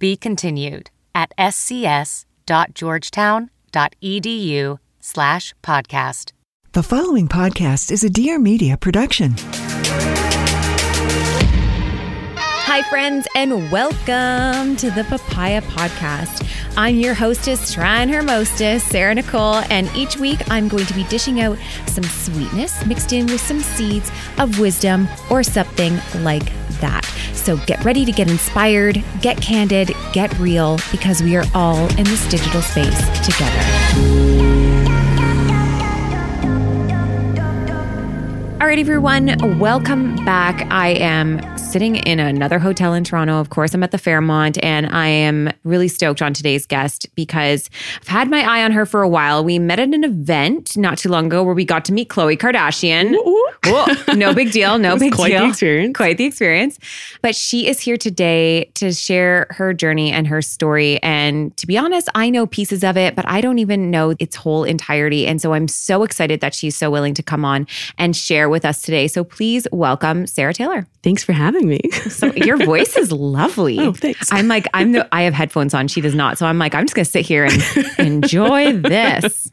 Be continued at scs.georgetown.edu slash podcast. The following podcast is a Dear Media production. Hi, friends, and welcome to the Papaya Podcast. I'm your hostess, Shrine Hermostess, Sarah Nicole, and each week I'm going to be dishing out some sweetness mixed in with some seeds of wisdom or something like that. So get ready to get inspired, get candid, get real, because we are all in this digital space together. Right, everyone, welcome back. I am sitting in another hotel in Toronto. Of course, I'm at the Fairmont, and I am really stoked on today's guest because I've had my eye on her for a while. We met at an event not too long ago where we got to meet Khloe Kardashian. Whoa, no big deal, no big quite deal. the experience. Quite the experience. But she is here today to share her journey and her story. And to be honest, I know pieces of it, but I don't even know its whole entirety. And so I'm so excited that she's so willing to come on and share with us today. So please welcome Sarah Taylor. Thanks for having me. So your voice is lovely. Oh, thanks. I'm like, I'm the I have headphones on. She does not. So I'm like, I'm just gonna sit here and enjoy this.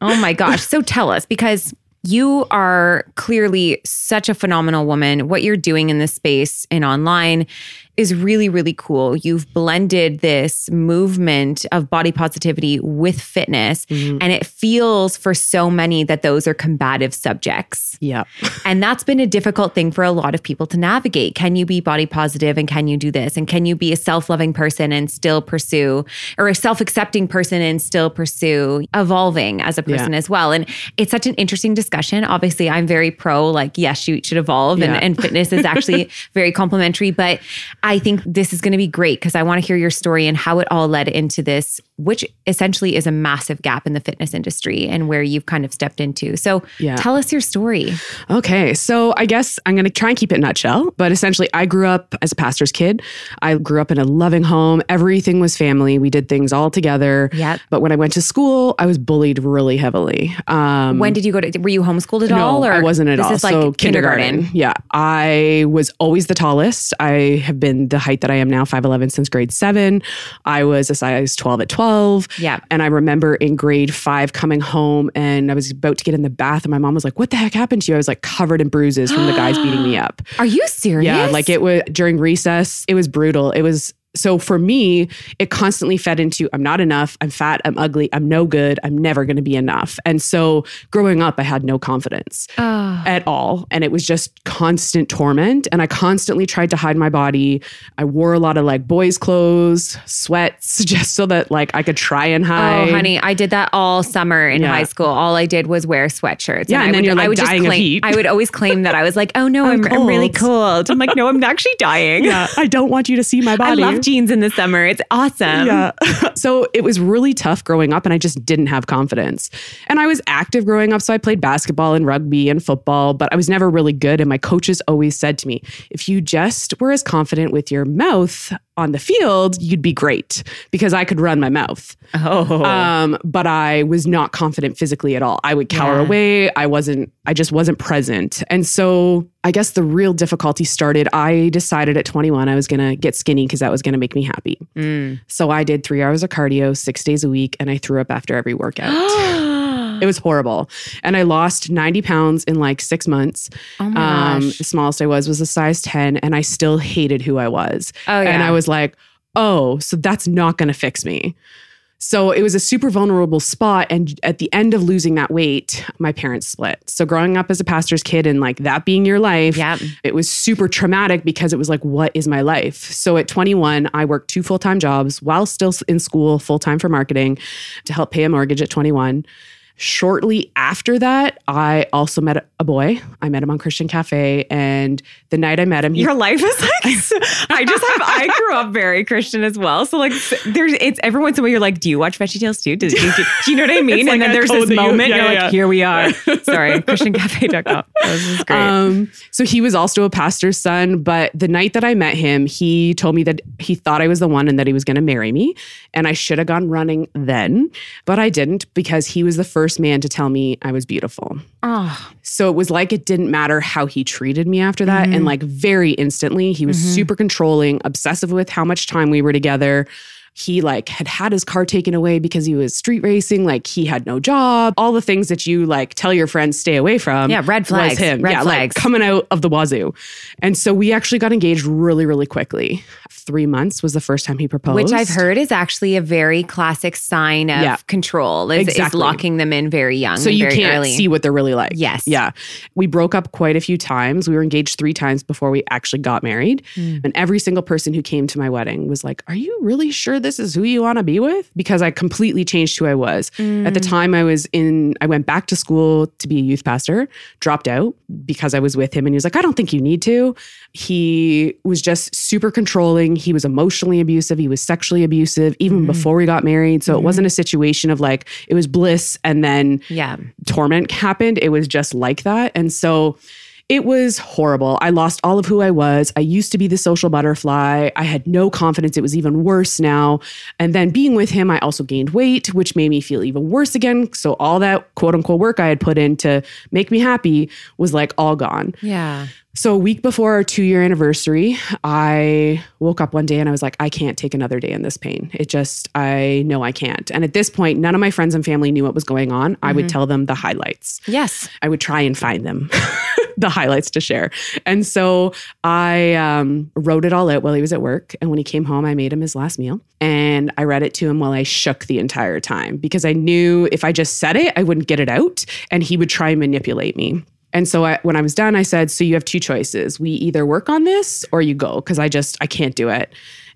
Oh my gosh. So tell us, because you are clearly such a phenomenal woman. What you're doing in this space and online is really, really cool. You've blended this movement of body positivity with fitness, Mm-hmm. and it feels for so many that those are combative subjects. yeah. And that's been a difficult thing for a lot of people to navigate. Can you be body positive and can you do this? And can you be a self loving person and still pursue, or a self accepting person and still pursue evolving as a person Yeah. as well? And it's such an interesting discussion. Obviously, I'm very pro, like, yes, you should evolve, and, Yeah. and fitness is actually very complementary. But I think this is going to be great because I want to hear your story and how it all led into this, which essentially is a massive gap in the fitness industry and where you've kind of stepped into. So Yeah. tell us your story. Okay. So I guess I'm going to try and keep it in a nutshell. But essentially, I grew up as a pastor's kid. I grew up in a loving home. Everything was family. We did things all together. Yep. But when I went to school, I was bullied really heavily. Um, When did you go to? Were you homeschooled at no, all? Or I wasn't at this all. is like so kindergarten. Yeah. I was always the tallest. I have been the height that I am now, 5'11 since grade seven. I was a size 12 at 12. Yeah. And I remember in grade five coming home and I was about to get in the bath and my mom was like, What the heck happened to you? I was like covered in bruises from the guys beating me up. Are you serious? Yeah, like it was during recess, it was brutal. It was so for me, it constantly fed into I'm not enough, I'm fat, I'm ugly, I'm no good, I'm never going to be enough. And so growing up, I had no confidence Oh. at all. And it was just constant torment. And I constantly tried to hide my body. I wore a lot of like boys' clothes, sweats, just so that like I could try and oh, hide. Oh, honey, I did that all summer in Yeah. high school. All I did was wear sweatshirts. Yeah, and I then would, you're, like, I would just dying of heat. I would always claim that I was like, oh no, I'm, I'm, really cold. I'm like, no, I'm actually dying. Yeah, I don't want you to see my I body. Jeans in the summer. It's awesome. Yeah. so it was really tough growing up, and I just didn't have confidence. And I was active growing up. So I played basketball and rugby and football, but I was never really good. And my coaches always said to me, if you just were as confident with your mouth on the field, you'd be great because I could run my mouth. Oh. Um, but I was not confident physically at all. I would cower Yeah. away. I wasn't, I just wasn't present. And so I guess the real difficulty started. I decided at 21 I was going to get skinny because that was going to make me happy. Mm. So I did three hours of cardio six days a week and I threw up after every workout. it was horrible. And I lost 90 pounds in like six months. Oh my Um, gosh. the smallest I was was a size 10, and I still hated who I was. Oh, yeah. And. I was like, oh, so that's not going to fix me. So it was a super vulnerable spot. And at the end of losing that weight, my parents split. So growing up as a pastor's kid and like that being your life, Yep. it was super traumatic because it was like, what is my life? So at 21, I worked two full time jobs while still in school, full time for marketing to help pay a mortgage at 21. Shortly after that, I also met a boy. I met him on Christian Cafe. And the night I met him, he Your life is like I just have I grew up very Christian as well. So like there's it's every once in a while you're like, do you watch Veggie Tales too? Do, do, do, do you know what I mean? It's like and then there's this you- moment yeah, you're yeah. like, here we are. Sorry, ChristianCafe.com. This is great. Um, so he was also a pastor's son, but the night that I met him, he told me that he thought I was the one and that he was going to marry me. And I should have gone running then, but I didn't because he was the first man to tell me I was beautiful. oh, So it was like it didn't matter how he treated me after that. And mm-hmm. like very instantly, he was mm-hmm. super controlling, obsessive with how much time we were together. He like had had his car taken away because he was street racing. Like he had no job. All the things that you like tell your friends stay away from. Yeah, red was flags, him. red yeah, flags. like coming out of the wazoo. And so we actually got engaged really, really quickly. Three months was the first time he proposed. which I've heard is actually a very classic sign of Yeah. control. Is, is locking them in very young. So you very can't early. see what they're really like. Yes. Yeah. We broke up quite a few times. We were engaged three times before we actually got married. Hmm. And every single person who came to my wedding was like, Are you really sure this is who you want to be with? Because I completely changed who I was. At the Mm. time I was in, I went back to school to be a youth pastor, dropped out because I was with him. And he was like, I don't think you need to. He was just super controlling. He was emotionally abusive. He was sexually abusive even Mm-hmm. before we got married. So it wasn't a situation of like, it was bliss and then Yeah. torment happened. It was just like that. And so it was horrible. I lost all of who I was. I used to be the social butterfly. I had no confidence. It was even worse now. And then being with him, I also gained weight, which made me feel even worse again. So all that quote unquote work I had put in to make me happy was like all gone. Yeah. So a week before our two year anniversary, I woke up one day and I was like, I can't take another day in this pain. It just, I know I can't. And at this point, none of my friends and family knew what was going on. I would mm-hmm. tell them the highlights. Yes. I would try and find them, the highlights to share. And so I um, wrote it all out while he was at work. And when he came home, I made him his last meal and I read it to him while I shook the entire time because I knew if I just said it, I wouldn't get it out and he would try and manipulate me. And so I, when I was done, I said, So you have two choices. We either work on this or you go because I just, I can't do it.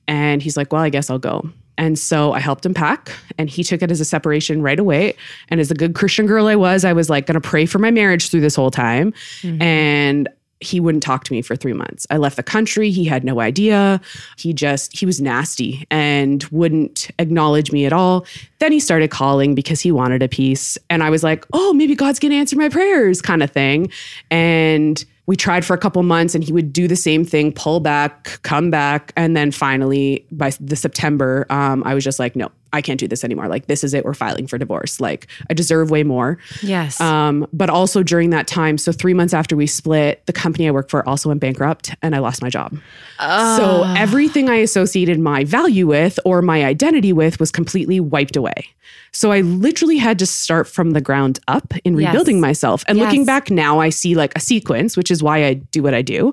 And he's like, Well, I guess I'll go. And so I helped him pack and he took it as a separation right away. And as a good Christian girl I was, I was like going to pray for my marriage through this whole time. Mm-hmm. And he wouldn't talk to me for three months. I left the country. He had no idea. He just, he was nasty and wouldn't acknowledge me at all. Then he started calling because he wanted a piece. And I was like, oh, maybe God's going to answer my prayers, kind of thing. And we tried for a couple months and he would do the same thing, pull back, come back. And then finally, by the September, um, I was just like, no, I can't do this anymore. Like, this is it. We're filing for divorce. Like, I deserve way more. Yes. Um, but also during that time, so three months after we split, the company I worked for also went bankrupt and I lost my job. So everything I associated my value with or my identity with was completely wiped away. So I literally had to start from the ground up in Yes. rebuilding myself. And looking back now, I see like a sequence, which is why I do what I do.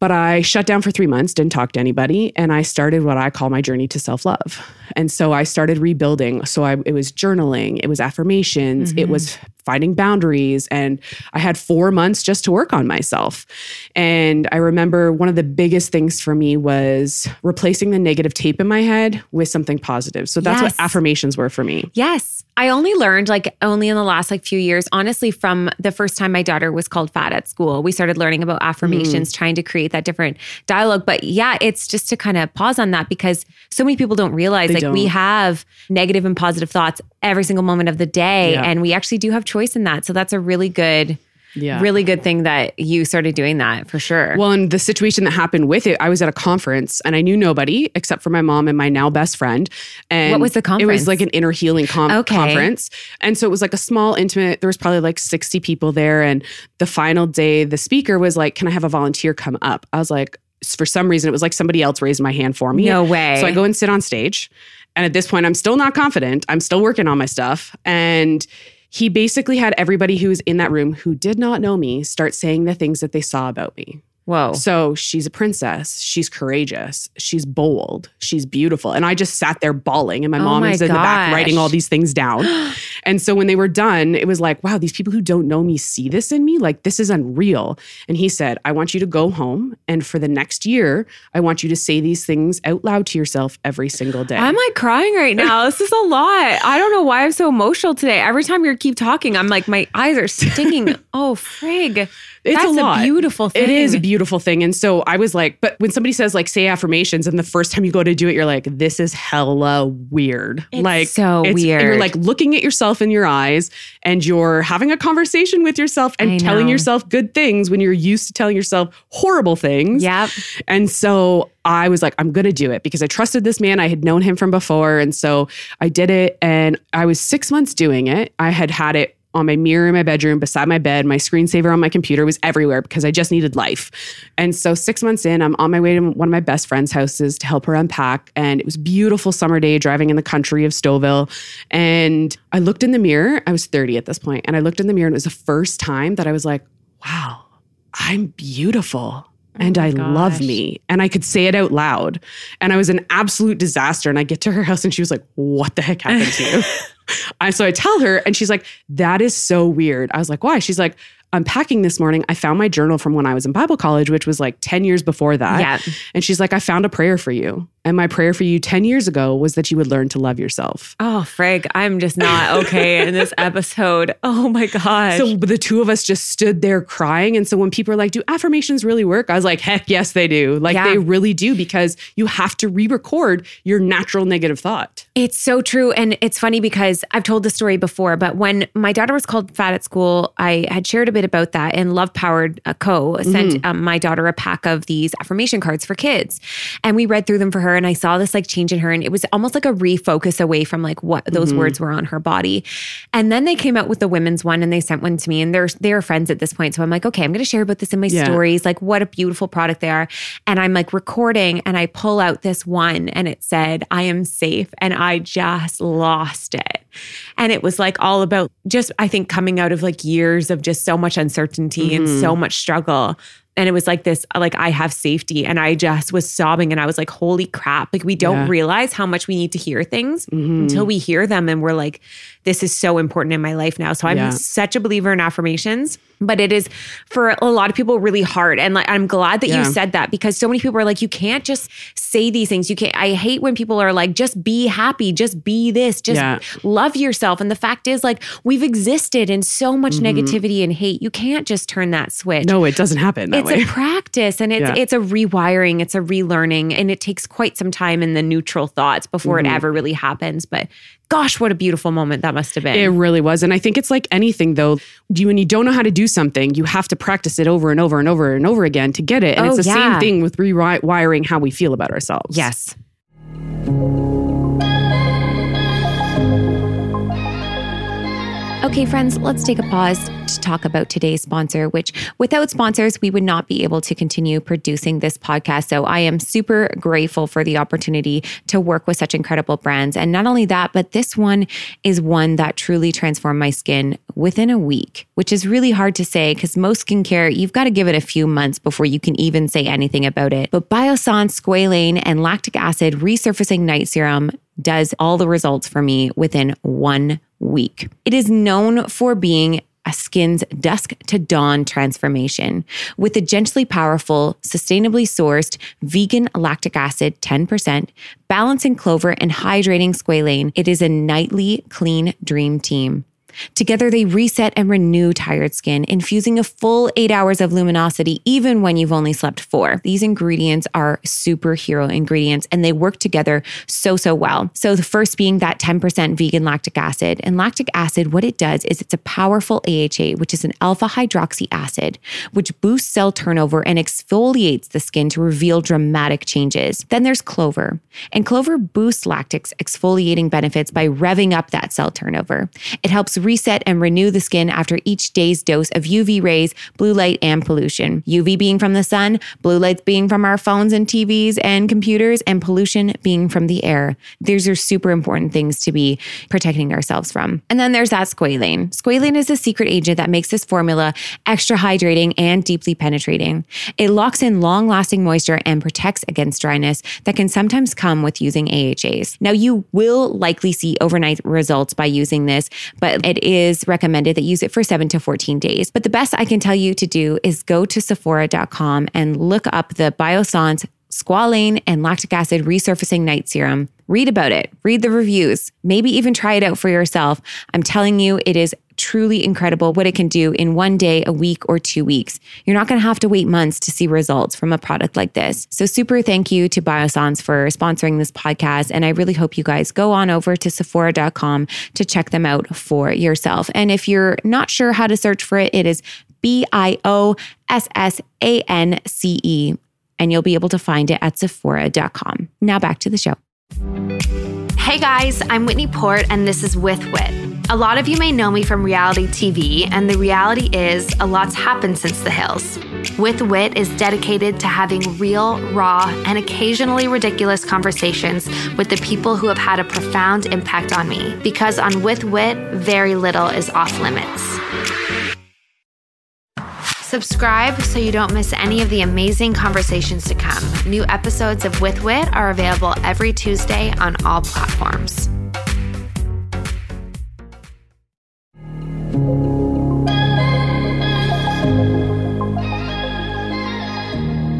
But I shut down for three months, didn't talk to anybody, and I started what I call my journey to self love. And so I started rebuilding. So I, it was journaling, it was affirmations, it was mm-hmm. finding boundaries. And I had four months just to work on myself. And I remember one of the biggest things for me was replacing the negative tape in my head with something positive. So that's Yes. what affirmations were for me. Yes. I only learned like only in the last like few years, honestly, from the first time my daughter was called fat at school. We started learning about affirmations, mm. trying to create that different dialogue. But yeah, it's just to kind of pause on that because so many people don't realize like we don't. Negative and positive thoughts every single moment of the day. Yeah. And we actually do have choice in that. So that's a really good, Yeah. really good thing that you started doing that for sure. Well, and the situation that happened with it, I was at a conference and I knew nobody except for my mom and my now best friend. And What was the conference? It was like an inner healing com- Okay. conference. And so it was like a small, intimate, there was probably like 60 people there. And the final day, the speaker was like, Can I have a volunteer come up? I was like, for some reason, it was like somebody else raised my hand for me. No way. So I go and sit on stage. And at this point, I'm still not confident. I'm still working on my stuff. And he basically had everybody who was in that room who did not know me start saying the things that they saw about me. Whoa. So she's a princess. She's courageous. She's bold. She's beautiful. And I just sat there bawling, and my Oh mom my is in the back writing all these things down. and so when they were done, it was like, wow, these people who don't know me see this in me. Like, this is unreal. And he said, I want you to go home. And for the next year, I want you to say these things out loud to yourself every single day. I'm like crying right now. This is a lot. I don't know why I'm so emotional today. Every time you keep talking, I'm like, my eyes are stinging. oh, frig. It's That's a lot. beautiful thing. It is a beautiful thing. And so I was like, but when somebody says like say affirmations and the first time you go to do it, you're like, this is hella weird. It's like so weird. You're like looking at yourself in your eyes and you're having a conversation with yourself and I telling know. yourself good things when you're used to telling yourself horrible things. Yep. And so I was like, I'm going to do it because I trusted this man. I had known him from before. And so I did it. And I was six months doing it. I had had it on my mirror in my bedroom, beside my bed. My screensaver on my computer was everywhere because I just needed life. And so six months in, I'm on my way to one of my best friend's houses to help her unpack. And it was a beautiful summer day driving in the country of Stouffville. And I looked in the mirror. I was 30 at this point, And I looked in the mirror and it was the first time that I was like, wow, I'm beautiful and oh I love me. And I could say it out loud. And I was an absolute disaster. And I get to her house and she was like, What the heck happened to you? I, so I tell her, and she's like, That is so weird. I was like, Why? She's like, Unpacking this morning, I found my journal from when I was in Bible college, which was like 10 years before that. Yeah. And she's like, I found a prayer for you. And my prayer for you 10 years ago was that you would learn to love yourself. Oh, Frank, I'm just not okay in this episode. Oh my God. So the two of us just stood there crying. And so when people are like, do affirmations really work? I was like, heck yes, they do. Like Yeah. they really do because you have to re record your natural negative thought. It's so true. And it's funny because I've told the story before, but when my daughter was called fat at school, I had shared a bit about that. And Love Powered uh, Co. sent um, my daughter a pack of these affirmation cards for kids. And we read through them for her. And I saw this like change in her. And it was almost like a refocus away from like what those mm-hmm. words were on her body. And then they came out with the women's one and they sent one to me. And they're, they're friends at this point. So I'm like, okay, I'm going to share about this in my Yeah. stories. Like, what a beautiful product they are. And I'm like recording and I pull out this one and it said, I am safe. And I just lost it. And it was like all about just, I think, coming out of like years of just so much uncertainty and so mm-hmm. much struggle. And it was like this, like, I have safety. And I just was sobbing and I was like, holy crap. Like, we don't Yeah. realize how much we need to hear things mm-hmm. until we hear them. And we're like, this is so important in my life now. So I'm Yeah. such a believer in affirmations, but it is for a lot of people really hard. And like, I'm glad that Yeah. you said that because so many people are like, you can't just say these things. You can't, I hate when people are like, just be happy, just be this, just Yeah. love yourself. And the fact is, like, we've existed in so much negativity and hate. You can't just turn that switch No, it doesn't happen that it's way. a practice and it's it's a rewiring it's a relearning and it takes quite some time in the neutral thoughts before Mm-hmm. it ever really happens but gosh what a beautiful moment that must have been It really was. And I think it's like anything though. You when you don't know how to do something, you have to practice it over and over and over and over again to get it. And Oh, it's the yeah. same thing with rewiring how we feel about ourselves. yes Okay, friends, let's take a pause to talk about today's sponsor, which without sponsors, we would not be able to continue producing this podcast. So I am super grateful for the opportunity to work with such incredible brands. And not only that, but this one is one that truly transformed my skin within a week, which is really hard to say because most skincare, you've got to give it a few months before you can even say anything about it. But Biossance Squalane and lactic acid resurfacing night serum does all the results for me within one week. It is known for being a skin's dusk to dawn transformation with a gently powerful, sustainably sourced vegan lactic acid 10%, balancing clover, and hydrating squalane. It is a nightly clean dream team. Together, they reset and renew tired skin, infusing a full eight hours of luminosity, even when you've only slept four. These ingredients are superhero ingredients and they work together so, so well. So, the first being that 10% vegan lactic acid. And lactic acid, what it does is it's a powerful AHA, which is an alpha hydroxy acid, which boosts cell turnover and exfoliates the skin to reveal dramatic changes. Then there's clover, and clover boosts lactic's exfoliating benefits by revving up that cell turnover. It helps reset and renew the skin after each day's dose of UV rays, blue light, and pollution. UV being from the sun, blue lights being from our phones and TVs and computers, and pollution being from the air. These are super important things to be protecting ourselves from. And then there's that squalane. Squalane is a secret agent that makes this formula extra hydrating and deeply penetrating. It locks in long lasting moisture and protects against dryness that can sometimes come with using AHAs. Now, you will likely see overnight results by using this, but it is recommended that you use it for seven to 14 days. But the best I can tell you to do is go to Sephora.com and look up the Biossance squalane and lactic acid resurfacing night serum. Read about it, read the reviews, maybe even try it out for yourself. I'm telling you, it is truly incredible what it can do in one day, a week, or two weeks. You're not going to have to wait months to see results from a product like this. So, super thank you to Biossance for sponsoring this podcast. And I really hope you guys go on over to Sephora.com to check them out for yourself. And if you're not sure how to search for it, it is B I O S S A N C E and you'll be able to find it at Sephora.com. Now back to the show. Hey guys, I'm Whitney Port, and this is With Wit. A lot of you may know me from reality TV, and the reality is a lot's happened since the hills. With Wit is dedicated to having real, raw, and occasionally ridiculous conversations with the people who have had a profound impact on me. Because on With Wit, very little is off limits. Subscribe so you don't miss any of the amazing conversations to come. New episodes of With Wit are available every Tuesday on all platforms.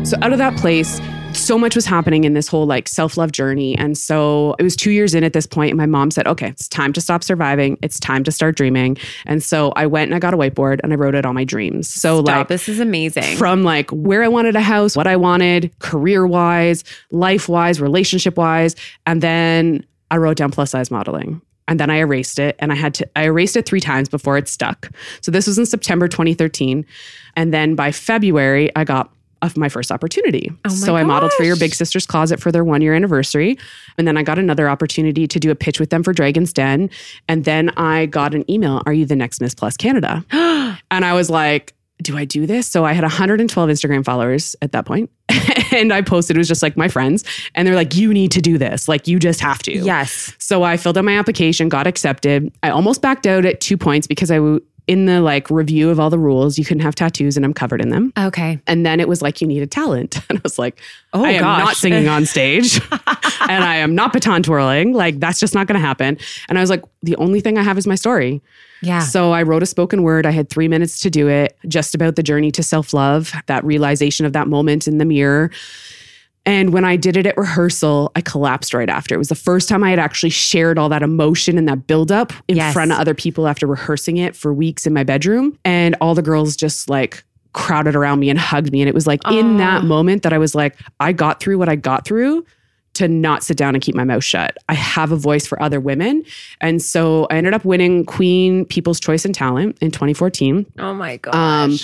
So out of that place, so much was happening in this whole like self-love journey. And so it was 2 years in at this point and my mom said okay it's time to stop surviving. It's time to start dreaming. And so I went and I got a whiteboard and I wrote out all my dreams. So Stop, like this is amazing. from like where I wanted a house what I wanted career-wise life-wise relationship-wise and then I wrote down plus size modeling and then I erased it and I had to I erased it 3 times before it stuck so this was in September 2013 and then by February I got of my first opportunity. Oh my so I modeled for your big sister's closet for their one year anniversary. And then I got another opportunity to do a pitch with them for Dragon's Den. And then I got an email, Are you the next Miss Plus Canada? and I was like, do I do this? So I had 112 Instagram followers at that point. and I posted, it was just like my friends. And they're like, you need to do this. Like, you just have to. yes. So I filled out my application, got accepted. I almost backed out at two points because I, w- in the like review of all the rules, you couldn't have tattoos and I'm covered in them. Okay. And then it was like, you need a talent. And I was like, Oh, I am gosh. not singing on stage and I am not baton twirling. Like, that's just not going to happen. And I was like, the only thing I have is my story. Yeah. So I wrote a spoken word. I had three minutes to do it, just about the journey to self love, that realization of that moment in the mirror. And when I did it at rehearsal, I collapsed right after. It was the first time I had actually shared all that emotion and that buildup in Yes. front of other people after rehearsing it for weeks in my bedroom. And all the girls just like crowded around me and hugged me. And it was like in that moment that I was like, I got through what I got through to not sit down and keep my mouth shut. I have a voice for other women. And so I ended up winning Queen People's Choice and Talent in 2014. oh my gosh. Um,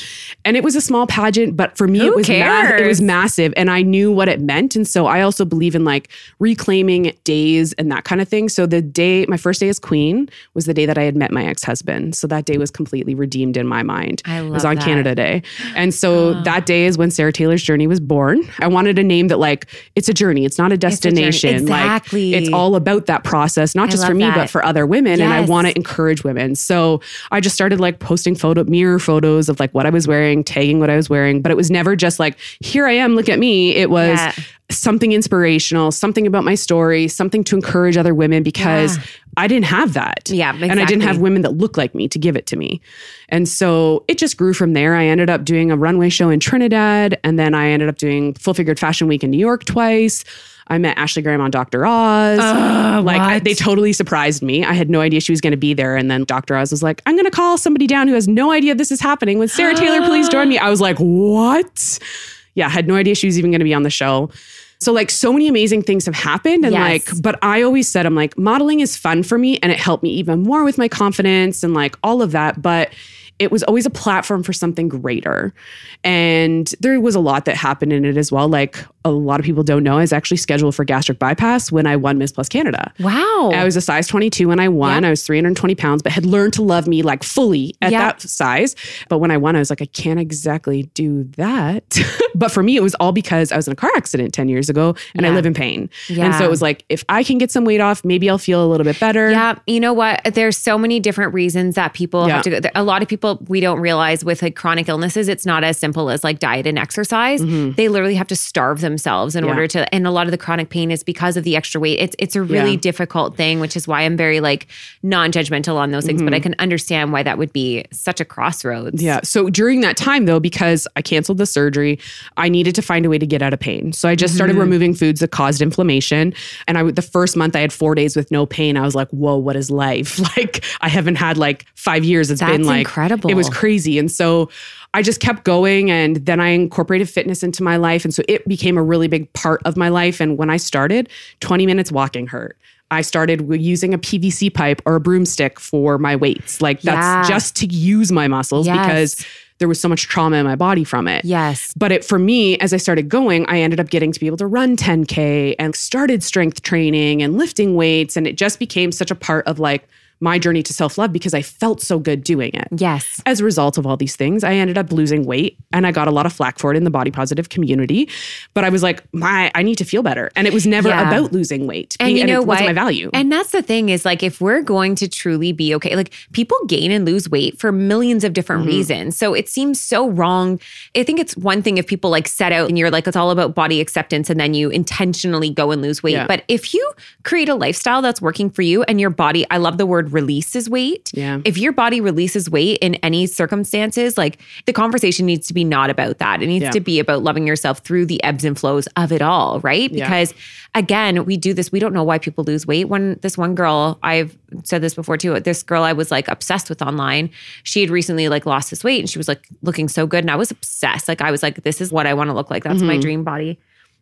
and it was a small pageant, but for me, Who it was ma- it was massive, and I knew what it meant. And so I also believe in like reclaiming days and that kind of thing. So the day, my first day as queen, was the day that I had met my ex husband. So that day was completely redeemed in my mind. I it was on that. Canada Day, and so that day is when Sarah Taylor's journey was born. I wanted a name that like it's a journey. It's not a journey. Destination. Exactly. Like it's all about that process, not I just for me, that. but for other women. And I want to encourage women. So I just started like posting photo mirror photos of like what I was wearing, tagging what I was wearing. But it was never just like, here I am, look at me. It was Yeah. something inspirational, something about my story, something to encourage other women because Yeah. I didn't have that. Yeah, And I didn't have women that looked like me to give it to me. And so it just grew from there. I ended up doing a runway show in Trinidad. And then I ended up doing Full Figured Fashion Week in New York twice. I met Ashley Graham on Dr. Oz. Uh, like I- they totally surprised me. I had no idea she was going to be there. And then Dr. Oz was like, I'm going to call somebody down who has no idea this is happening. When Sarah Taylor, please join me. I was like, what? Yeah, I had no idea she was even going to be on the show. So like so many amazing things have happened and Yes. like but I always said I'm like modeling is fun for me and it helped me even more with my confidence and like all of that but it was always a platform for something greater. And there was a lot that happened in it as well like a lot of people don't know, I was actually scheduled for gastric bypass when I won Miss Plus Canada. Wow. I was a size 22 when I won. I was 320 pounds, but had learned to love me like fully at that size. But when I won, I was like, I can't exactly do that. but for me, it was all because I was in a car accident 10 years ago and I live in pain. And so it was like, if I can get some weight off, maybe I'll feel a little bit better. Yeah, you know what? There's so many different reasons that people Yeah. have to go. A lot of people we don't realize with like chronic illnesses, it's not as simple as like diet and exercise. Mm-hmm. They literally have to starve themselves in Mm-hmm. Yeah. order to. And a lot of the chronic pain is because of the extra weight. It's it's a really Yeah. difficult thing, which is why I'm very like non-judgmental on those things. But I can understand why that would be such a crossroads. Mm-hmm. Yeah. So during that time, though, because I canceled the surgery, I needed to find a way to get out of pain. So I just started removing foods that caused inflammation. And I the first month I had four days with no pain. I was like, "Whoa, what is life?" Like I haven't had like five years. It's been like incredible. It was crazy. And so I just kept going, and then I incorporated fitness into my life, and so it became a really big part of my life. And when I started, twenty minutes walking hurt. I started using a PVC pipe or a broomstick for my weights. Like that's Yeah. just to use my muscles Yes. because there was so much trauma in my body from it. Yes. But it for me, as I started going, I ended up getting to be able to run 10K and started strength training and lifting weights. And it just became such a part of like my journey to self-love because I felt so good doing it. Yes. As a result of all these things, I ended up losing weight and I got a lot of flack for it in the body positive community. But I was like, my I need to feel better. And it was never Yeah. about losing weight. And you know it what? my value. And that's the thing is like if we're going to truly be okay, like people gain and lose weight for millions of different Mm-hmm. reasons. So it seems so wrong. I think it's one thing if people like set out and you're like it's all about body acceptance and then you intentionally go and lose weight. Yeah. But if you create a lifestyle that's working for you and your body, I love the word releases weight. Yeah. If your body releases weight in any circumstances, like the conversation needs to be not about that. It needs Yeah. to be about loving yourself through the ebbs and flows of it all, right? Yeah. Because again, we do this. We don't know why people lose weight. When this one girl, I've said this before too. This girl I was like obsessed with online. She had recently like lost this weight and she was like looking so good. And I was obsessed. Like I was like, this is what I want to look like. That's Mm-hmm. my dream body.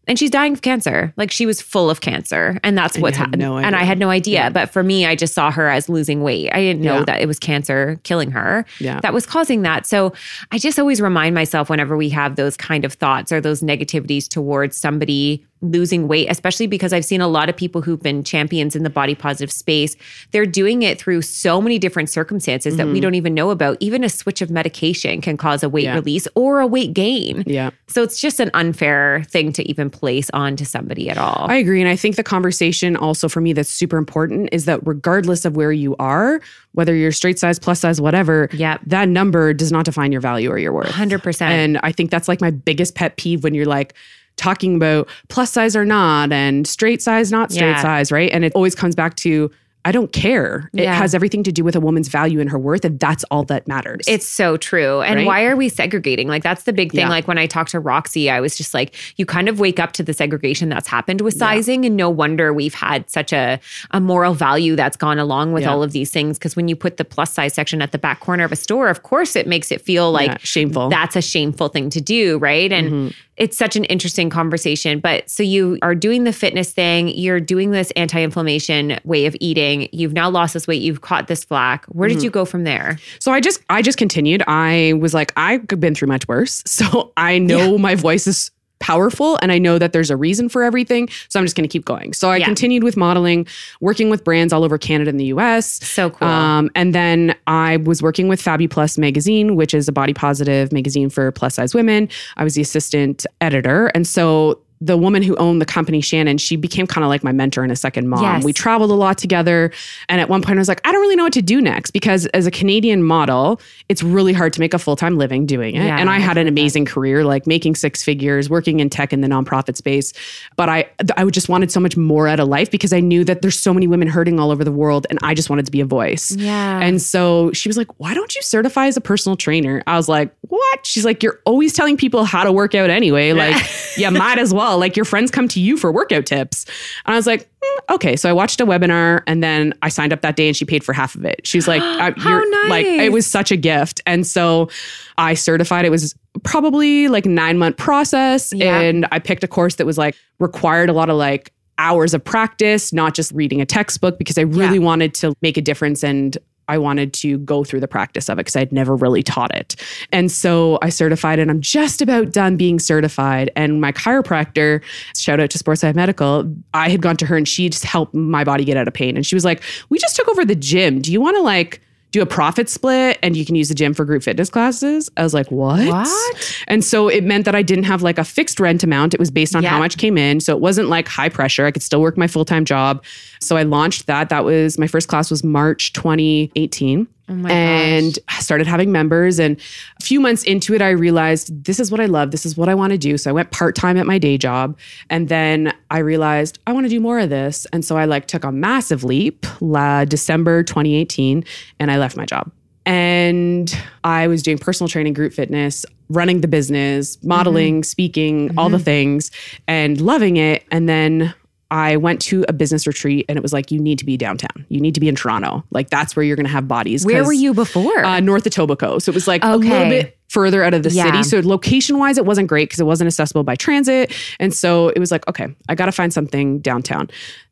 And she's dying of cancer. Like she was full of cancer. And that's And what's happened. no and I had no idea. But for me, I just saw her as losing weight. I didn't know Yeah. that it was cancer killing her Yeah. that was causing that. So I just always remind myself whenever we have those kind of thoughts or those negativities towards somebody losing weight, especially because I've seen a lot of people who've been champions in the body positive space. They're doing it through so many different circumstances that we don't even know about. Even a switch of medication can cause a weight Mm-hmm. Yeah. release or a weight gain. yeah. So it's just an unfair thing to even place onto somebody at all. I agree. And I think the conversation also for me that's super important is that regardless of where you are, whether you're straight size, plus size, whatever, Yep. that number does not define your value or your worth. 100%. And I think that's like my biggest pet peeve when you're like talking about plus size or not and straight size, not straight Yeah. size, right? And it always comes back to I don't care. It Yeah. has everything to do with a woman's value and her worth, and that's all that matters. It's so true. And Right? why are we segregating? Like that's the big thing. Yeah. Like when I talked to Roxy, I was just like, you kind of wake up to the segregation that's happened with sizing. And no wonder we've had such a, a moral value that's gone along with Yeah. all of these things. Cause when you put the plus size section at the back corner of a store, of course it makes it feel like Yeah, shameful. That's a shameful thing to do. Right. And Mm-hmm. It's such an interesting conversation. But so you are doing the fitness thing, you're doing this anti inflammation way of eating. You've now lost this weight, you've caught this flack. Where Mm-hmm. did you go from there? So I just I just continued. I was like, I've been through much worse. So I know my voice is powerful and I know that there's a reason for everything. So I'm just gonna keep going. So I Yeah. continued with modeling, working with brands all over Canada and the US. So cool. Um, and then I was working with Fabi Plus magazine, which is a body positive magazine for plus size women. I was the assistant editor. And so the woman who owned the company, Shannon, she became kind of like my mentor and a second mom. Yes. We traveled a lot together. And at one point, I was like, I don't really know what to do next because as a Canadian model, it's really hard to make a full time living doing it. Yeah, and I I've had an amazing career, like making six figures, working in tech in the nonprofit space. But I, I just wanted so much more out of life because I knew that there's so many women hurting all over the world, and I just wanted to be a voice. Yeah. And so she was like, Why don't you certify as a personal trainer? I was like, What? She's like, You're always telling people how to work out anyway. Like, yeah, might as well. Like, your friends come to you for workout tips. And I was like, "Hmm, Okay. So I watched a webinar and then I signed up that day and she paid for half of it. She's like, I, How you're like, it was such a gift. And so I certified. It was probably like nine month process. Yeah. And I picked a course that was like required a lot of like hours of practice, not just reading a textbook, because I really Yeah. wanted to make a difference and I wanted to go through the practice of it because I'd never really taught it. And so I certified and I'm just about done being certified. And my chiropractor, shout out to Sportside Medical, I had gone to her and she just helped my body get out of pain. And she was like, We just took over the gym. Do you want to like do a profit split and you can use the gym for group fitness classes. I was like, what? What? And so it meant that I didn't have like a fixed rent amount. It was based on Yeah. how much came in. So it wasn't like high pressure. I could still work my full time job. So I launched that. That was my first class was March 2018. Oh and I started having members. And a few months into it, I realized this is what I love. This is what I want to do. So I went part time at my day job. And then I realized I want to do more of this. And so I like took a massive leap la December 2018 and I left my job. And I was doing personal training, group fitness, running the business, modeling, mm-hmm. speaking, all the mm-hmm. things, and loving it. And then I went to a business retreat and it was like, you need to be downtown. You need to be in Toronto. Like, that's where you're going to have bodies. Where were you before? Uh, north of Etobicoke. So it was like a little bit further out of the Yeah. city. So location wise, it wasn't great because it wasn't accessible by transit. And so it was like, okay, I got to find something downtown.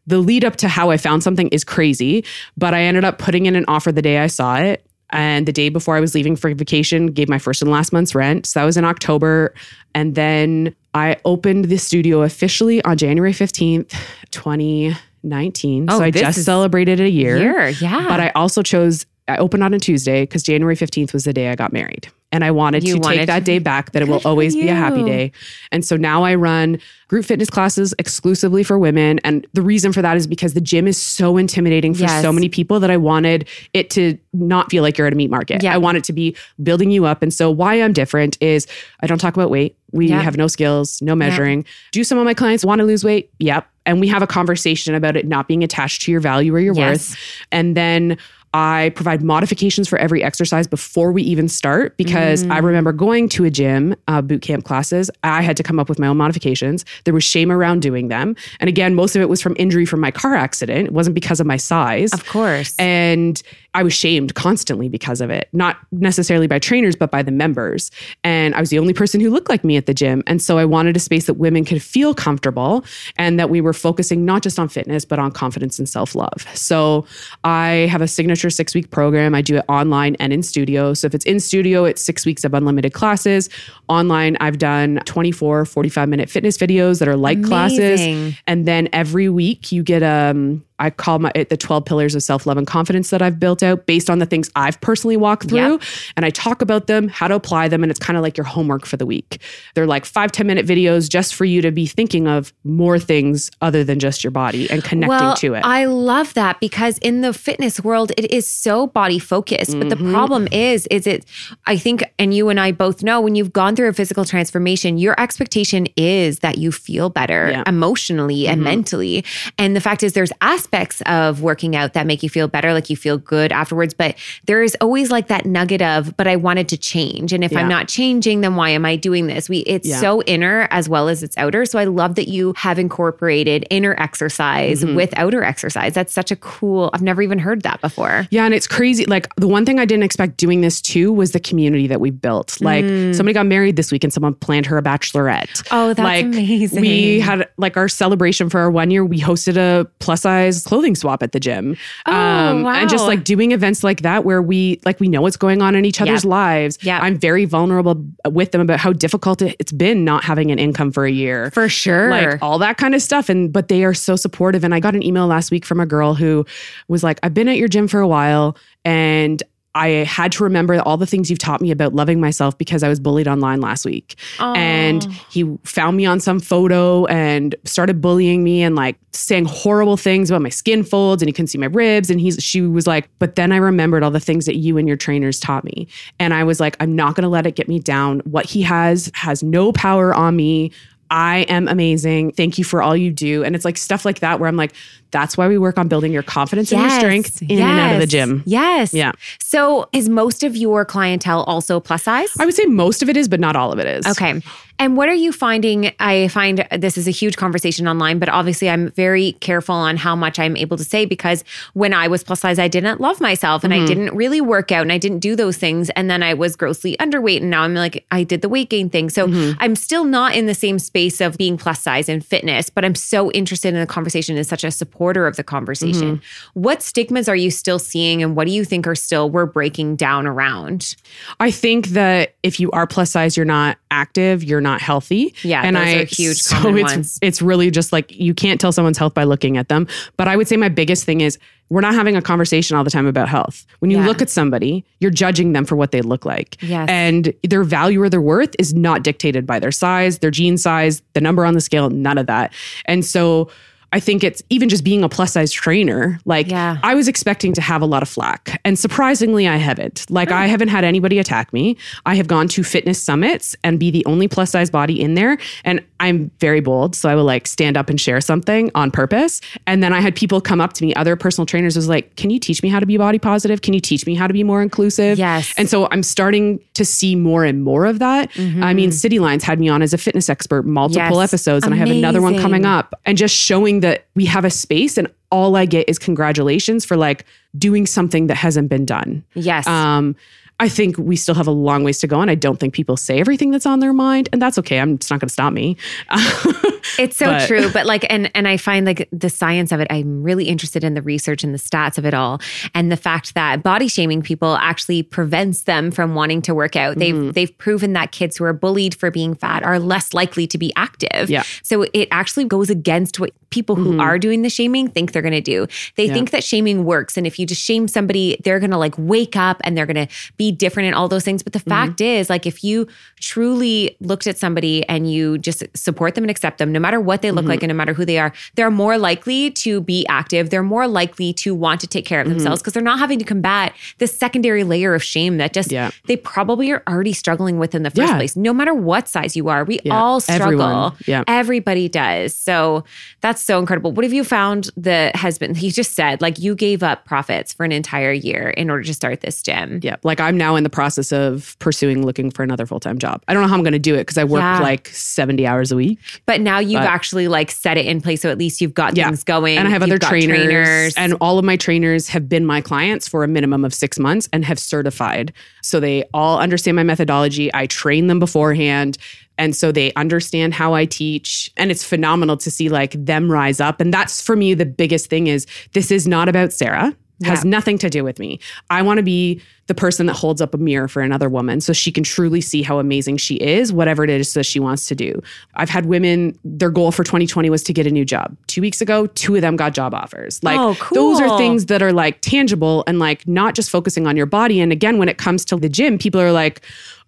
The lead up to how I found something is crazy, but I ended up putting in an offer the day I saw it. And the day before I was leaving for vacation, gave my first and last month's rent. So that was in October. And then I opened the studio officially on January 15th, 2019. Oh, so I just is celebrated a year. Year, yeah. But I also chose, I opened on a Tuesday because January 15th was the day I got married. And I wanted You to wanted take that day back, that it will always be a happy day. And so now I run group fitness classes exclusively for women. And the reason for that is because the gym is so intimidating for Yes. so many people that I wanted it to not feel like you're at a meat market. Yeah. I want it to be building you up. And so why I'm different is I don't talk about weight. We Yeah. have no skills, no measuring. Do some of my clients want to lose weight? Yep. And we have a conversation about it not being attached to your value or your Yes. worth. And then I provide modifications for every exercise before we even start because I remember going to a gym, uh, boot camp classes. I had to come up with my own modifications. There was shame around doing them. And again, most of it was from injury from my car accident. It wasn't because of my size. of course. And I was shamed constantly because of it, not necessarily by trainers, but by the members. And I was the only person who looked like me at the gym. And so I wanted a space that women could feel comfortable and that we were focusing not just on fitness, but on confidence and self love. So I have a signature six week program. I do it online and in studio. So if it's in studio, it's six weeks of unlimited classes. Online, I've done 24, 45 minute fitness videos that are like classes. And then every week you get um I call my it the 12 pillars of self-love and confidence that I've built out based on the things I've personally walked through. Yep. And I talk about them, how to apply them, and it's kind of like your homework for the week. They're like five, 10 minute videos just for you to be thinking of more things other than just your body and connecting well, to it. I love that because in the fitness world, it is so body focused. But the Mm-hmm. problem is, is it, I think, and you and I both know when you've gone through a physical transformation, your expectation is that you feel better Yeah. emotionally and mentally. And the fact is, there's aspects of working out that make you feel better, like you feel good afterwards. But there is always like that nugget of, but I wanted to change. And if Yeah. I'm not changing, then why am I doing this? We, it's Yeah. so inner as well as it's outer. So I love that you have incorporated inner exercise Mm-hmm. with outer exercise. That's such a cool, I've never even heard that before. Yeah, and it's crazy. Like the one thing I didn't expect doing this too was the community that we built. Like somebody got married this week and someone planned her a bachelorette. Mm. Oh, that's like, amazing. We had like our celebration for our one year. We hosted a plus size clothing swap at the gym. Oh, um, And just like doing events like that where we like we know what's going on in each other's Yep. lives. Yep. I'm very vulnerable with them about how difficult it's been not having an income for a year For sure. like all that kind of stuff and but they are so supportive and i got an email last week from a girl who was like i've been at your gym for a while and I had to remember all the things you've taught me about loving myself because I was bullied online last week. And he found me on some photo and started bullying me and like saying horrible things about my skin folds and he couldn't see my ribs. And he's she was like, but then I remembered all the things that you and your trainers taught me. And I was like, I'm not gonna let it get me down. What he has has no power on me. I am amazing. Thank you for all you do. And it's like stuff like that where I'm like, that's why we work on building your confidence and your strength in and out of the gym. Yes. Yeah. So is most of your clientele also plus size? I would say most of it is, but not all of it is. Okay. And what are you finding? I find this is a huge conversation online, but obviously I'm very careful on how much I'm able to say because when I was plus size, I didn't love myself and I mm-hmm. didn't really work out and I didn't do those things. And then I was grossly underweight and now I'm like, I did the weight gain thing. So mm-hmm. I'm still not in the same space space of being plus size and fitness, but I'm so interested in the conversation and such a supporter of the conversation. Mm-hmm. What stigmas are you still seeing and what do you think are still we're breaking down around? I think that if you are plus size, you're not active, you're not healthy. Yeah, and I huge So it's ones. it's really just like you can't tell someone's health by looking at them. But I would say my biggest thing is we're not having a conversation all the time about health. When you Yeah. look at somebody, you're judging them for what they look like. Yes. And their value or their worth is not dictated by their size, their jean size, the number on the scale, none of that. And so I think it's even just being a plus size trainer. Like Yeah. I was expecting to have a lot of flack, and surprisingly, I haven't. Like I haven't had anybody attack me. I have gone to fitness summits and be the only plus size body in there, and I'm very bold, so I will like stand up and share something on purpose. And then I had people come up to me, other personal trainers, was like, "Can you teach me how to be body positive? Can you teach me how to be more inclusive?" Yes. And so I'm starting to see more and more of that. I mean, City Lines had me on as a fitness expert multiple Mm-hmm. Yes. episodes, and I have another one coming up, and just showing that we have a space and all I get is congratulations for like doing something that hasn't been done. Yes. Um, I think we still have a long ways to go, and I don't think people say everything that's on their mind, and that's okay. I'm it's not going to stop me. It's so But- true, but like, and and I find like the science of it. I'm really interested in the research and the stats of it all, and the fact that body shaming people actually prevents them from wanting to work out. They've mm-hmm. they've proven that kids who are bullied for being fat are less likely to be active. Yeah. So it actually goes against what people who mm-hmm. are doing the shaming think they're going to do. They Yeah. think that shaming works, and if you just shame somebody, they're going to like wake up and they're going to be different and all those things. But the Mm-hmm. fact is, like, if you truly looked at somebody and you just support them and accept them, no matter what they Mm-hmm. look like and no matter who they are, they're more likely to be active. They're more likely to want to take care of Mm-hmm. themselves because they're not having to combat the secondary layer of shame that just Yeah. they probably are already struggling with in the first Yeah. place. No matter what size you are, we Yeah. all struggle. Yeah. Everybody does. So that's so incredible. What have you found that has been, he just said, like you gave up profits for an entire year in order to start this gym. Yeah. Like I'm now in the process of pursuing looking for another full time job. I don't know how I'm going to do it because I work Yeah. like 70 hours a week. But now you've But- actually like set it in place. So at least you've got things going. And I have You've other got trainers, and all of my trainers have been my clients for a minimum of six months and have certified. So they all understand my methodology. I train them beforehand. And so they understand how I teach. And it's phenomenal to see like them rise up. And that's for me the biggest thing is this is not about Sarah. Has Yeah. nothing to do with me. I want to be the person that holds up a mirror for another woman so she can truly see how amazing she is, whatever it is that she wants to do. I've had women, their goal for 2020 was to get a new job. Two weeks ago, two of them got job offers. Like, Oh, those are things that are like tangible and like not just focusing on your body. And again, when it comes to the gym, people are like,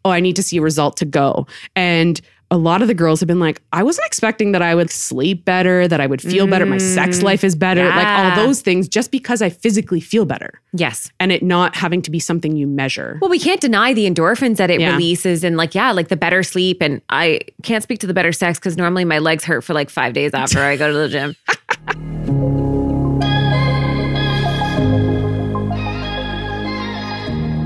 oh, I need to see a result to go. And a lot of the girls have been like, I wasn't expecting that I would sleep better, that I would feel better, my sex life is better, like Mm, all those things, just because I physically feel better Yes. and it not having to be something you measure. Well, we can't deny the endorphins that it Yeah. releases and like, yeah, like the better sleep. And I can't speak to the better sex because normally my legs hurt for like five days after I go to the gym.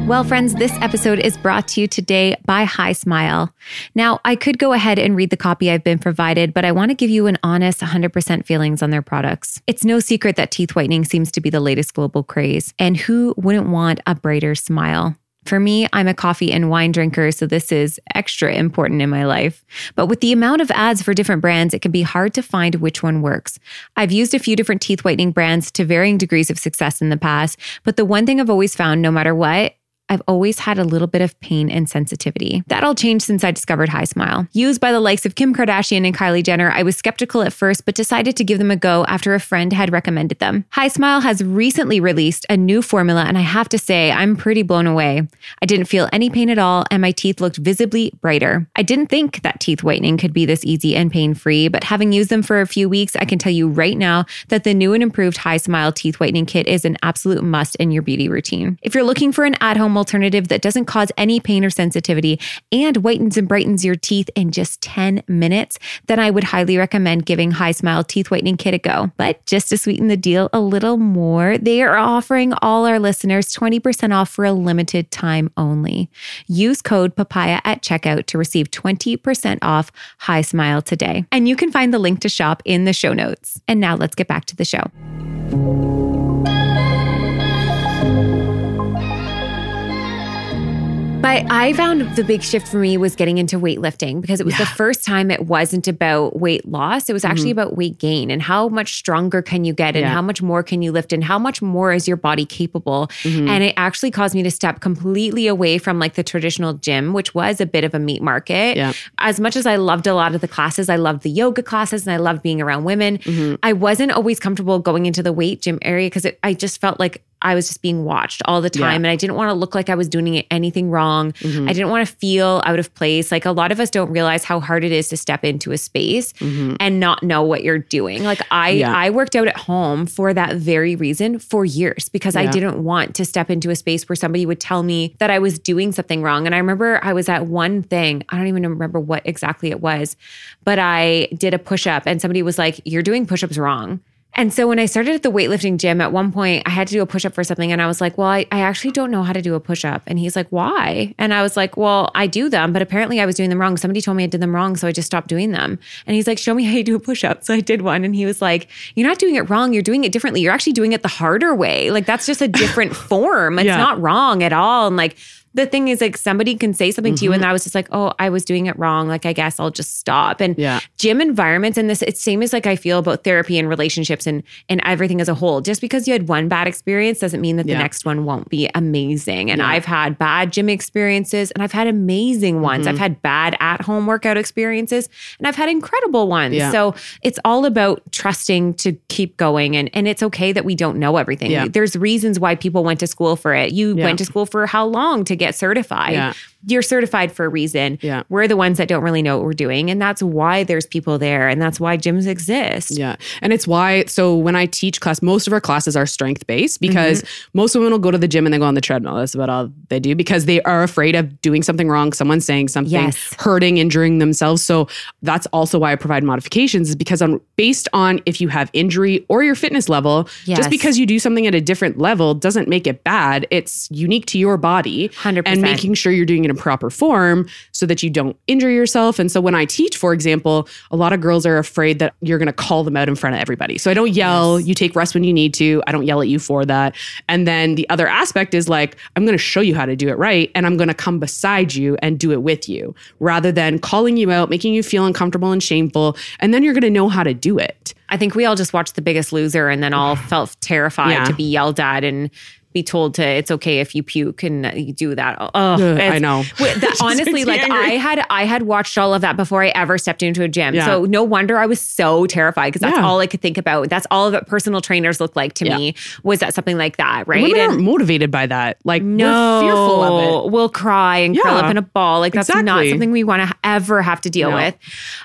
Well, friends, this episode is brought to you today by HiSmile. Now, I could go ahead and read the copy I've been provided, but I want to give you an honest 100% feelings on their products. It's no secret that teeth whitening seems to be the latest global craze, and who wouldn't want a brighter smile? For me, I'm a coffee and wine drinker, so this is extra important in my life. But with the amount of ads for different brands, it can be hard to find which one works. I've used a few different teeth whitening brands to varying degrees of success in the past, but the one thing I've always found, no matter what, I've always had a little bit of pain and sensitivity. That all changed since I discovered HiSmile. Used by the likes of Kim Kardashian and Kylie Jenner, I was skeptical at first, but decided to give them a go after a friend had recommended them. HiSmile has recently released a new formula, and I have to say, I'm pretty blown away. I didn't feel any pain at all, and my teeth looked visibly brighter. I didn't think that teeth whitening could be this easy and pain free, but having used them for a few weeks, I can tell you right now that the new and improved HiSmile teeth whitening kit is an absolute must in your beauty routine. If you're looking for an at home alternative that doesn't cause any pain or sensitivity and whitens and brightens your teeth in just 10 minutes, then I would highly recommend giving HiSmile Teeth Whitening Kit a go. But just to sweeten the deal a little more, they are offering all our listeners 20% off for a limited time only. Use code PAPAYA at checkout to receive 20% off HiSmile today. And you can find the link to shop in the show notes. And now let's get back to the show. But I found the big shift for me was getting into weightlifting because it was the first time it wasn't about weight loss. It was actually about weight gain and how much stronger can you get and Mm-hmm. Yeah. how much more can you lift and how much more is your body capable. Mm-hmm. And it actually caused me to step completely away from like the traditional gym, which was a bit of a meat market. Yeah. As much as I loved a lot of the classes, I loved the yoga classes and I loved being around women. Mm-hmm. I wasn't always comfortable going into the weight gym area because I just felt like I was just being watched all the time. Yeah. And I didn't want to look like I was doing anything wrong. Mm-hmm. I didn't want to feel out of place. Like a lot of us don't realize how hard it is to step into a space and not know what you're doing. Like I Mm-hmm. Yeah. I worked out at home for that very reason for years because I didn't want to step into a space where somebody would tell me that I was doing something wrong. And I remember I was at one thing, I don't even remember what exactly it was, but I did a push up and somebody was like, You're doing push ups wrong. And so when I started at the weightlifting gym, at one point I had to do a push up for something. And I was like, well, I, I actually don't know how to do a push up. And he's like, why? And I was like, well, I do them, but apparently I was doing them wrong. Somebody told me I did them wrong. So I just stopped doing them. And he's like, show me how you do a push up. So I did one. And he was like, you're not doing it wrong. You're doing it differently. You're actually doing it the harder way. Like that's just a different form. It's Yeah. not wrong at all. And like, the thing is like somebody can say something to you Mm-hmm. and I was just like, oh, I was doing it wrong. Like I guess I'll just stop. And Yeah. gym environments and this it's same as like I feel about therapy and relationships and and everything as a whole. Just because you had one bad experience doesn't mean that the Yeah. next one won't be amazing. And I've had bad gym experiences and I've had amazing ones. Mm-hmm. I've had bad at home workout experiences and I've had incredible ones. Yeah. So it's all about trusting to keep going and and it's okay that we don't know everything. Yeah. There's reasons why people went to school for it. You Yeah. went to school for how long to get certified? Yeah. You're certified for a reason. Yeah. We're the ones that don't really know what we're doing. And that's why there's people there. And that's why gyms exist. Yeah. And it's why, so when I teach class, most of our classes are strength based because Mm-hmm. most women will go to the gym and they go on the treadmill. That's about all they do because they are afraid of doing something wrong, someone saying something, Yes. hurting, injuring themselves. So that's also why I provide modifications is because on based on if you have injury or your fitness level, Yes. just because you do something at a different level doesn't make it bad. It's unique to your body 100%. and making sure you're doing it in proper form so that you don't injure yourself. And so when I teach, for example, a lot of girls are afraid that you're going to call them out in front of everybody. So I don't yell, you take rest when you need to. I don't yell at you for that. And then the other aspect is like, I'm going to show you how to do it right. And I'm going to come beside you and do it with you rather than calling you out, making you feel uncomfortable and shameful. And then you're going to know how to do it. I think we all just watched The Biggest Loser and then all felt terrified Yeah. to be yelled at and be told to it's okay if you puke and you do that. Oh, I know. That- honestly, like angry. I had I had watched all of that before I ever stepped into a gym. Yeah. So no wonder I was so terrified because that's Yeah. all I could think about. That's all that personal trainers look like to Yeah. me. Was that something like that, right? Women And- aren't motivated by that. Like, no, we're fearful of it. We'll cry and curl up in a ball. Like that's not something we want to ever have to deal No. with.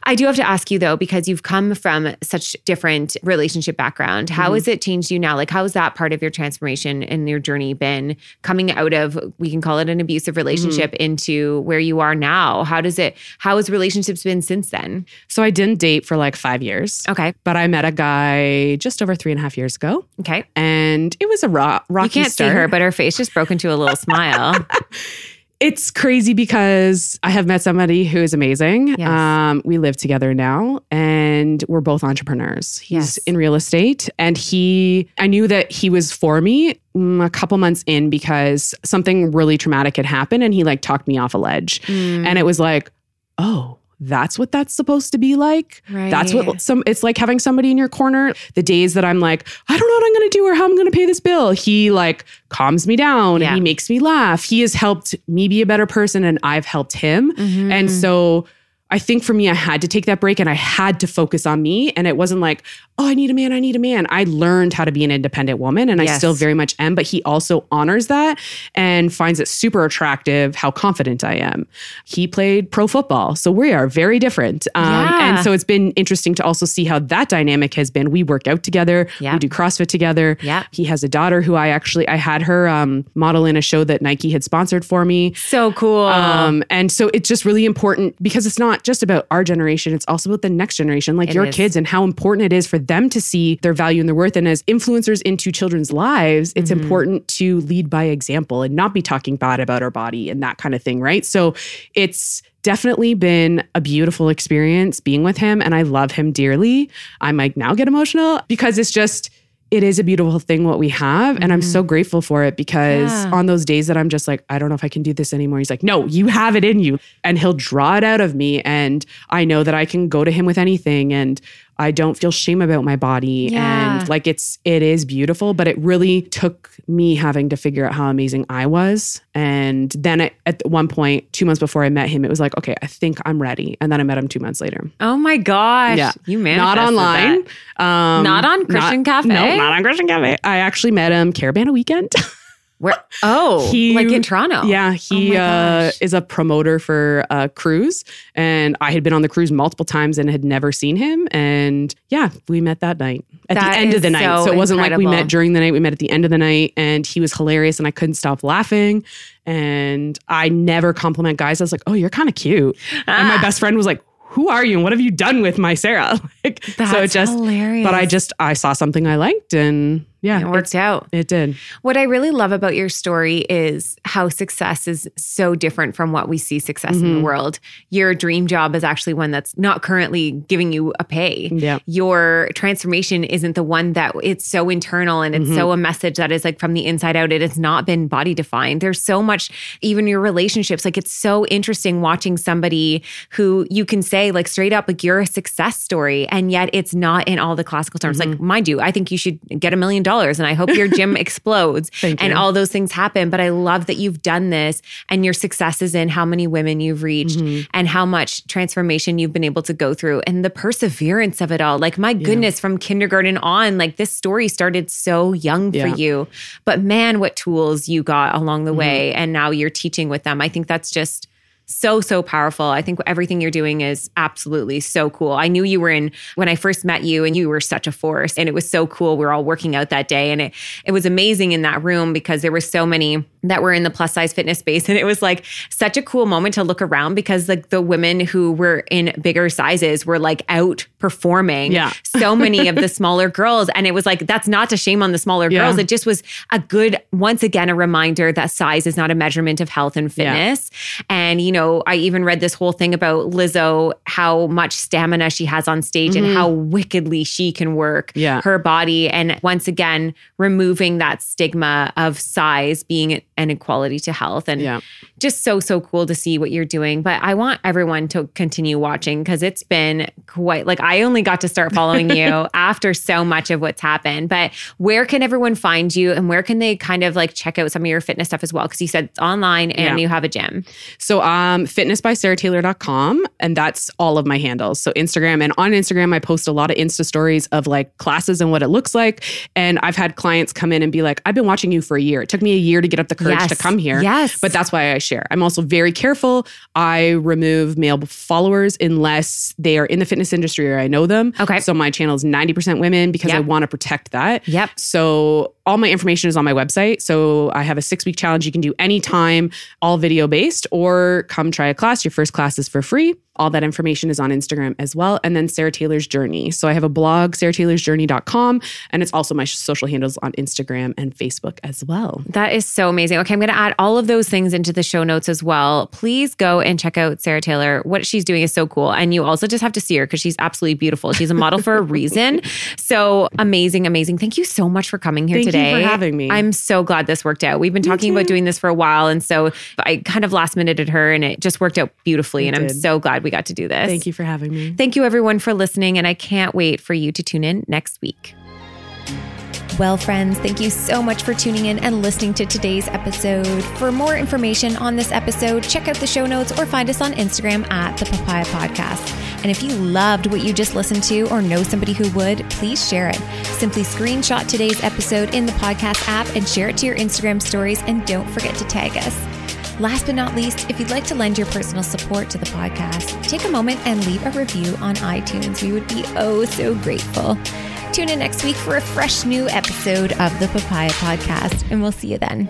I do have to ask you though, because you've come from such different relationship background. How Mm-hmm. has it changed you now? Like how is that part of your transformation and your journey been coming out of we can call it an abusive relationship Mm-hmm. into where you are now? How does it how has relationships been since then? So I didn't date for like five years. Okay. But I met a guy just over three and a half years ago. Okay. And it was a ro- rocky You can't start. see her, but her face just broke into a little smile. it's crazy because I have met somebody who is amazing. Yes. Um, we live together now and we're both entrepreneurs. He's Yes. in real estate and he, I knew that he was for me mm, a couple months in because something really traumatic had happened and he like talked me off a ledge. Mm. And it was like, oh, that's what that's supposed to be like. Right. That's what some it's like having somebody in your corner. The days that I'm like, I don't know what I'm gonna do or how I'm gonna pay this bill. He like calms me down Yeah. and he makes me laugh. He has helped me be a better person and I've helped him. Mm-hmm. And so I think for me, I had to take that break and I had to focus on me. And it wasn't like, oh, I need a man, I need a man. I learned how to be an independent woman and I still very much am, but he also honors that and finds it super attractive how confident I am. He played pro football, so we are very different. Um, Yeah. And so it's been interesting to also see how that dynamic has been. We work out together, Yeah. we do CrossFit together. Yeah. He has a daughter who I actually, I had her um, model in a show that Nike had sponsored for me. so cool. Um, and so it's just really important because it's not just about our generation, it's also about the next generation, like It your is. kids, and how important it is for them to see their value and their worth. And as influencers into children's lives, it's Mm-hmm. important to lead by example and not be talking bad about our body and that kind of thing, right? So it's definitely been a beautiful experience being with him, and I love him dearly. I might now get emotional because it's just, it is a beautiful thing what we have. And I'm so mm-hmm. grateful for it because Yeah. on those days that I'm just like, I don't know if I can do this anymore, he's like, no, you have it in you. And he'll draw it out of me. And I know that I can go to him with anything. And I don't feel shame about my body. Yeah. And like it's, it is beautiful, but it really took me having to figure out how amazing I was. And then at, at one point, two months before I met him, it was like, okay, I think I'm ready. And then I met him two months later. Oh my gosh. Yeah. You Not online. Um, Not on Christian Cafe? No, not on Christian Cafe. I actually met him Caribana Weekend. Where? Oh, He- like in Toronto. Yeah, he Oh uh, is a promoter for a cruise, and I had been on the cruise multiple times and had never seen him. And yeah, we met that night at That the end of the night. so So, it wasn't like we met during the night; we met at the end of the night, and he was hilarious, and I couldn't stop laughing. And I never compliment guys. I was like, "Oh, you're kind of cute," and my best friend was like. Who are you and what have you done with my Sarah? Like, That's so it just, hilarious. but I just, I saw something I liked and yeah, It worked out. It did. What I really love about your story is how success is so different from what we see success in Mm-hmm. the world. Your dream job is actually one that's not currently giving you a pay. Yeah. Your transformation isn't the one that it's so internal and it's Mm-hmm. so a message that is like from the inside out. It has not been body defined. There's so much, even your relationships. Like it's so interesting watching somebody who you can say, like straight up, like you're a success story. And yet it's not in all the classical terms. Like, Mm-hmm. mind you, I think you should get a million dollars and I hope your gym explodes and you. all those things happen. But I love that you've done this and your success is in how many women you've reached Mm-hmm. and how much transformation you've been able to go through and the perseverance of it all. Like, my goodness, from kindergarten on, like this story started so young Yeah. for you. But man, what tools you got along Mm-hmm. the way. And now you're teaching with them. I think that's just so so powerful. I think everything you're doing is absolutely so cool. I knew you were in when I first met you and you were such a force and it was so cool. We were all working out that day and it it was amazing in that room because there were so many that were in the plus size fitness space and it was like such a cool moment to look around because like the women who were in bigger sizes were like outperforming Yeah. so many of the smaller girls and it was like that's not to shame on the smaller Yeah. girls. It just was a good once again a reminder that size is not a measurement of health and Yeah. fitness. And, you know, I even read this whole thing about Lizzo, how much stamina she has on stage and how wickedly she can work Mm-hmm. Yeah. her body. And once again, removing that stigma of size being an equality to health. And Yeah. just so, so cool to see what you're doing. But I want everyone to continue watching because it's been quite like I only got to start following you after so much of what's happened. But where can everyone find you and where can they kind of like check out some of your fitness stuff as well? Because you said it's online and Yeah. you have a gym. So um fitnessbysarahtaylor.com and that's all of my handles. So Instagram and on Instagram I post a lot of Insta stories of like classes and what it looks like. And I've had clients come in and be like, I've been watching you for a year. It took me a year to get up the courage Yes. to come here. Yes. But that's why I share. I'm also very careful. I remove male followers unless they are in the fitness industry or I know them. Okay. So my channel is 90% women because I want to protect that. Yep. So all my information is on my website. So I have a six week challenge you can do anytime, all video based, or come try a class. Your first class is for free. All that information is on Instagram as well. And then Sarah Taylor's Journey. So I have a blog, sarahtaylor'sjourney.com, and it's also my social handles on Instagram and Facebook as well. That is so amazing. Okay, I'm going to add all of those things into the show notes as well. Please go and check out Sarah Taylor. What she's doing is so cool. And you also just have to see her because she's absolutely beautiful. She's a model for a reason. So amazing, amazing. Thank you so much for coming here today. Thank you today. for having me. I'm so glad this worked out. We've been talking about doing this for a while. And so I kind of last minuted her and it just worked out beautifully. and I'm so so glad we got to do this. Thank you for having me. Thank you, everyone, for listening. And I can't wait for you to tune in next week. Well, friends, thank you so much for tuning in and listening to today's episode. For more information on this episode, check out the show notes or find us on Instagram at the Papaya Podcast. And if you loved what you just listened to or know somebody who would, please share it. Simply screenshot today's episode in the podcast app and share it to your Instagram stories. And don't forget to tag us. Last but not least, if you'd like to lend your personal support to the podcast, take a moment and leave a review on iTunes. We would be oh so grateful. Tune in next week for a fresh new episode of the Papaya Podcast, and we'll see you then.